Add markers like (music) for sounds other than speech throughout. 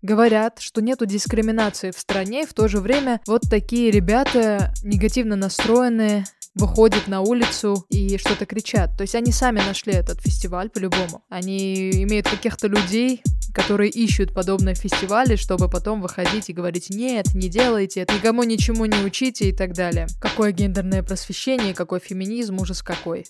Говорят, что нету дискриминации в стране, и в то же время вот такие ребята негативно настроенные, выходят на улицу и что-то кричат. То есть они сами нашли этот фестиваль по-любому. Они имеют каких-то людей, которые ищут подобные фестивали, чтобы потом выходить и говорить «нет, не делайте, никому ничему не учите» и так далее. Какое гендерное просвещение, какой феминизм, ужас какой.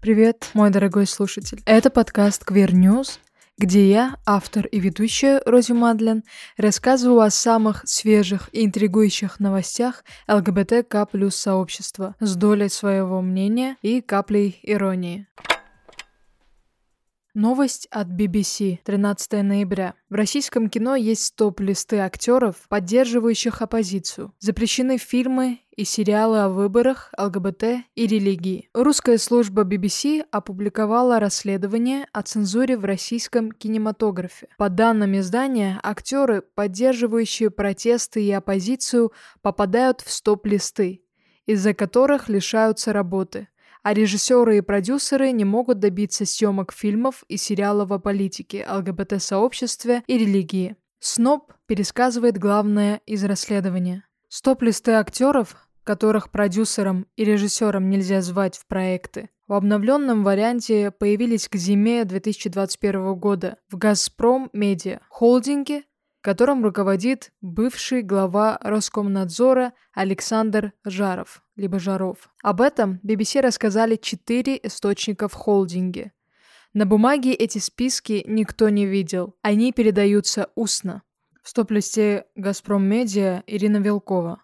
Привет, мой дорогой слушатель. Это подкаст Queer News, где я, автор и ведущая Рози Мадлен, рассказываю о самых свежих и интригующих новостях ЛГБТК плюс сообщества с долей своего мнения и каплей иронии. Новость от BBC 13 ноября. В российском кино есть топ-листы актеров, поддерживающих оппозицию. Запрещены фильмы и сериалы о выборах, ЛГБТ и религии. Русская служба BBC опубликовала расследование о цензуре в российском кинематографе. По данным издания, актеры, поддерживающие протесты и оппозицию, попадают в стоп-листы, из-за которых лишаются работы а режиссеры и продюсеры не могут добиться съемок фильмов и сериалов о политике, ЛГБТ-сообществе и религии. СНОП пересказывает главное из расследования. Стоп-листы актеров, которых продюсерам и режиссерам нельзя звать в проекты, в обновленном варианте появились к зиме 2021 года в «Газпром Медиа» холдинге, которым руководит бывший глава Роскомнадзора Александр Жаров, либо Жаров. Об этом BBC рассказали четыре источника в холдинге. На бумаге эти списки никто не видел, они передаются устно. В стоп-листе «Газпром Медиа» Ирина Вилкова.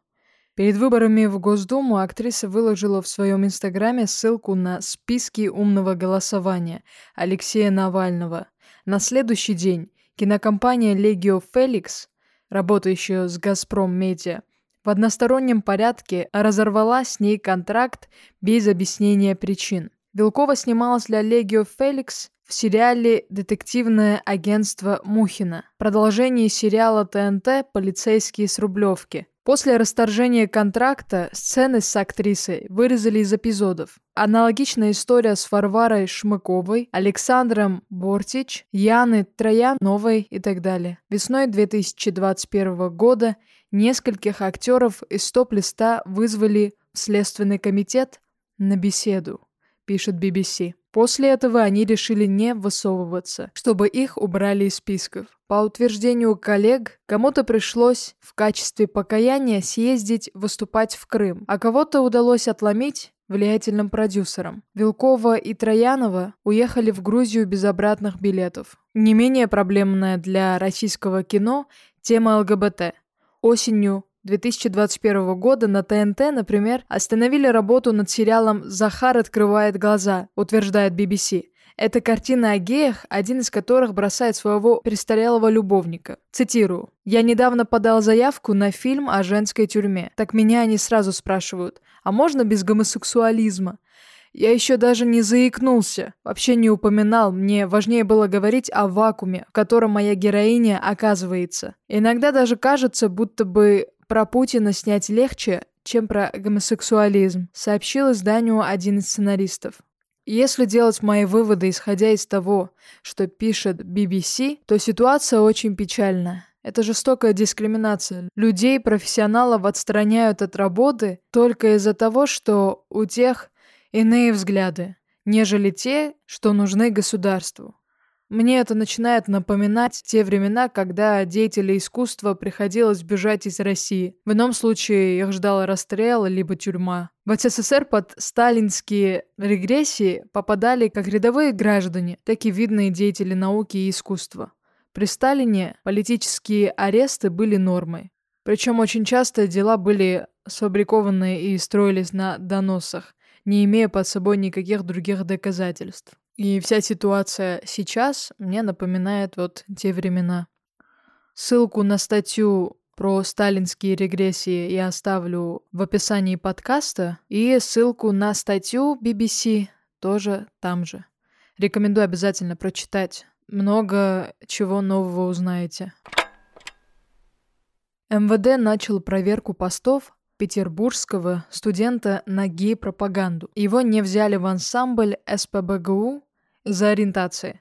Перед выборами в Госдуму актриса выложила в своем инстаграме ссылку на списки умного голосования Алексея Навального. На следующий день Кинокомпания Legio Felix, работающая с «Газпром Медиа», в одностороннем порядке разорвала с ней контракт без объяснения причин. Белкова снималась для Legio Felix в сериале «Детективное агентство Мухина», продолжение сериала ТНТ «Полицейские с Рублевки», После расторжения контракта сцены с актрисой вырезали из эпизодов. Аналогичная история с Варварой Шмыковой, Александром Бортич, Яной Трояновой и так далее. Весной 2021 года нескольких актеров из топ-листа вызвали в Следственный комитет на беседу, пишет BBC. После этого они решили не высовываться, чтобы их убрали из списков. По утверждению коллег, кому-то пришлось в качестве покаяния съездить выступать в Крым, а кого-то удалось отломить влиятельным продюсерам. Вилкова и Троянова уехали в Грузию без обратных билетов. Не менее проблемная для российского кино тема ЛГБТ. Осенью 2021 года на ТНТ, например, остановили работу над сериалом «Захар открывает глаза», утверждает BBC. Это картина о геях, один из которых бросает своего престарелого любовника. Цитирую. «Я недавно подал заявку на фильм о женской тюрьме. Так меня они сразу спрашивают, а можно без гомосексуализма? Я еще даже не заикнулся, вообще не упоминал, мне важнее было говорить о вакууме, в котором моя героиня оказывается. Иногда даже кажется, будто бы про Путина снять легче, чем про гомосексуализм, сообщил изданию один из сценаристов. Если делать мои выводы, исходя из того, что пишет BBC, то ситуация очень печальная. Это жестокая дискриминация. Людей, профессионалов отстраняют от работы только из-за того, что у тех иные взгляды, нежели те, что нужны государству. Мне это начинает напоминать те времена, когда деятели искусства приходилось бежать из России. В ином случае их ждал расстрел либо тюрьма. В СССР под сталинские регрессии попадали как рядовые граждане, так и видные деятели науки и искусства. При Сталине политические аресты были нормой. Причем очень часто дела были сфабрикованы и строились на доносах, не имея под собой никаких других доказательств. И вся ситуация сейчас мне напоминает вот те времена. Ссылку на статью про сталинские регрессии я оставлю в описании подкаста, и ссылку на статью BBC тоже там же. Рекомендую обязательно прочитать. Много чего нового узнаете. МВД начал проверку постов петербургского студента на гей-пропаганду. Его не взяли в ансамбль СПБГУ из-за ориентации.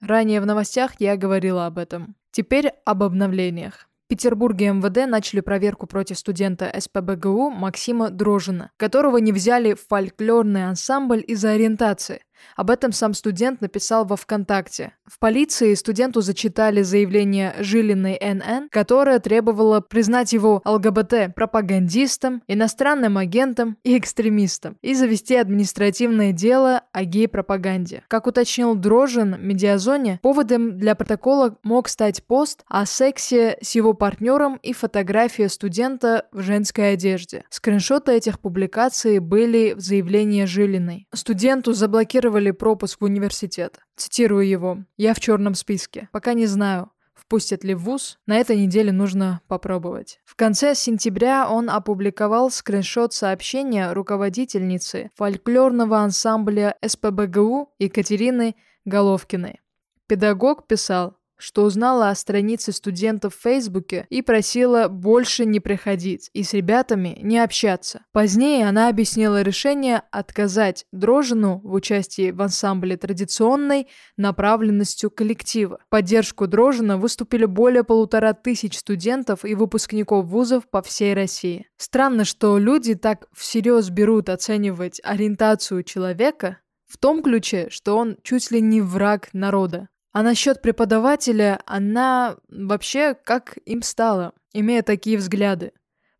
Ранее в новостях я говорила об этом. Теперь об обновлениях. В Петербурге МВД начали проверку против студента СПБГУ Максима Дрожина, которого не взяли в фольклорный ансамбль из-за ориентации. Об этом сам студент написал во ВКонтакте. В полиции студенту зачитали заявление Жилиной НН, которое требовало признать его ЛГБТ-пропагандистом, иностранным агентом и экстремистом и завести административное дело о гей-пропаганде. Как уточнил Дрожин в Медиазоне, поводом для протокола мог стать пост о сексе с его партнером и фотография студента в женской одежде. Скриншоты этих публикаций были в заявлении Жилиной. Студенту заблокировали аннулировали пропуск в университет. Цитирую его. «Я в черном списке. Пока не знаю, впустят ли в ВУЗ, на этой неделе нужно попробовать. В конце сентября он опубликовал скриншот сообщения руководительницы фольклорного ансамбля СПБГУ Екатерины Головкиной. Педагог писал, что узнала о странице студентов в Фейсбуке и просила больше не приходить и с ребятами не общаться. Позднее она объяснила решение отказать Дрожину в участии в ансамбле традиционной направленностью коллектива. В поддержку Дрожина выступили более полутора тысяч студентов и выпускников вузов по всей России. Странно, что люди так всерьез берут оценивать ориентацию человека в том ключе, что он чуть ли не враг народа. А насчет преподавателя, она вообще как им стала, имея такие взгляды.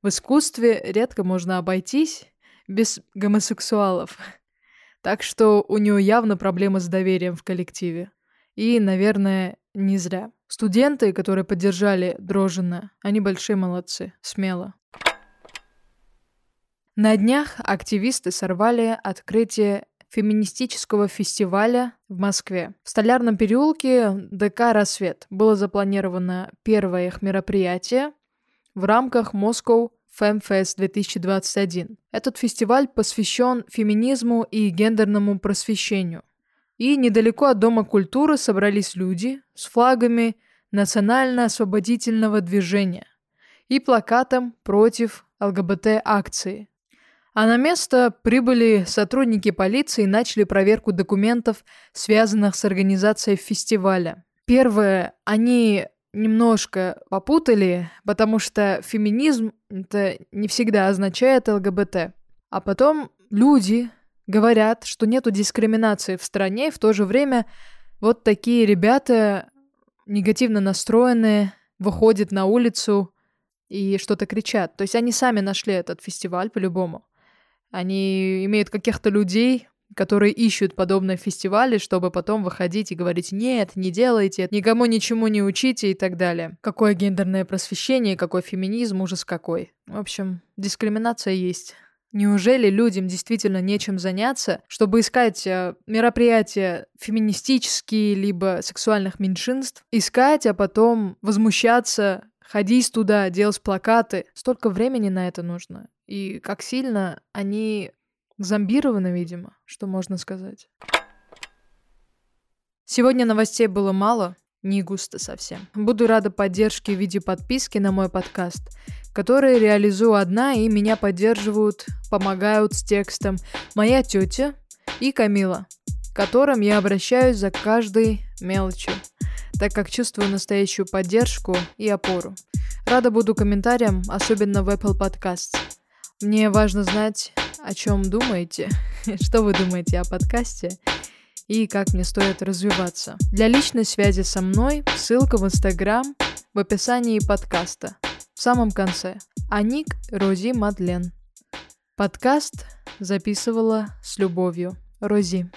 В искусстве редко можно обойтись без гомосексуалов. Так что у нее явно проблемы с доверием в коллективе. И, наверное, не зря. Студенты, которые поддержали Дрожина, они большие молодцы, смело. На днях активисты сорвали открытие феминистического фестиваля в Москве. В Столярном переулке ДК «Рассвет» было запланировано первое их мероприятие в рамках Moscow FemFest 2021. Этот фестиваль посвящен феминизму и гендерному просвещению. И недалеко от Дома культуры собрались люди с флагами национально-освободительного движения и плакатом против ЛГБТ-акции – а на место прибыли сотрудники полиции и начали проверку документов, связанных с организацией фестиваля. Первое, они немножко попутали, потому что феминизм это не всегда означает ЛГБТ. А потом люди говорят, что нету дискриминации в стране, и в то же время вот такие ребята негативно настроенные выходят на улицу и что-то кричат. То есть они сами нашли этот фестиваль по-любому. Они имеют каких-то людей, которые ищут подобные фестивали, чтобы потом выходить и говорить «нет, не делайте, никому ничему не учите» и так далее. Какое гендерное просвещение, какой феминизм, ужас какой. В общем, дискриминация есть. Неужели людям действительно нечем заняться, чтобы искать э, мероприятия феминистические либо сексуальных меньшинств, искать, а потом возмущаться, ходить туда, делать плакаты? Столько времени на это нужно. И как сильно они зомбированы, видимо, что можно сказать. Сегодня новостей было мало, не густо совсем. Буду рада поддержке в виде подписки на мой подкаст, который реализую одна, и меня поддерживают, помогают с текстом моя тетя и Камила, к которым я обращаюсь за каждой мелочью, так как чувствую настоящую поддержку и опору. Рада буду комментариям, особенно в Apple Podcasts. Мне важно знать, о чем думаете, (laughs) что вы думаете о подкасте и как мне стоит развиваться. Для личной связи со мной ссылка в Инстаграм в описании подкаста в самом конце. А ник Рози Мадлен. Подкаст записывала с любовью. Рози.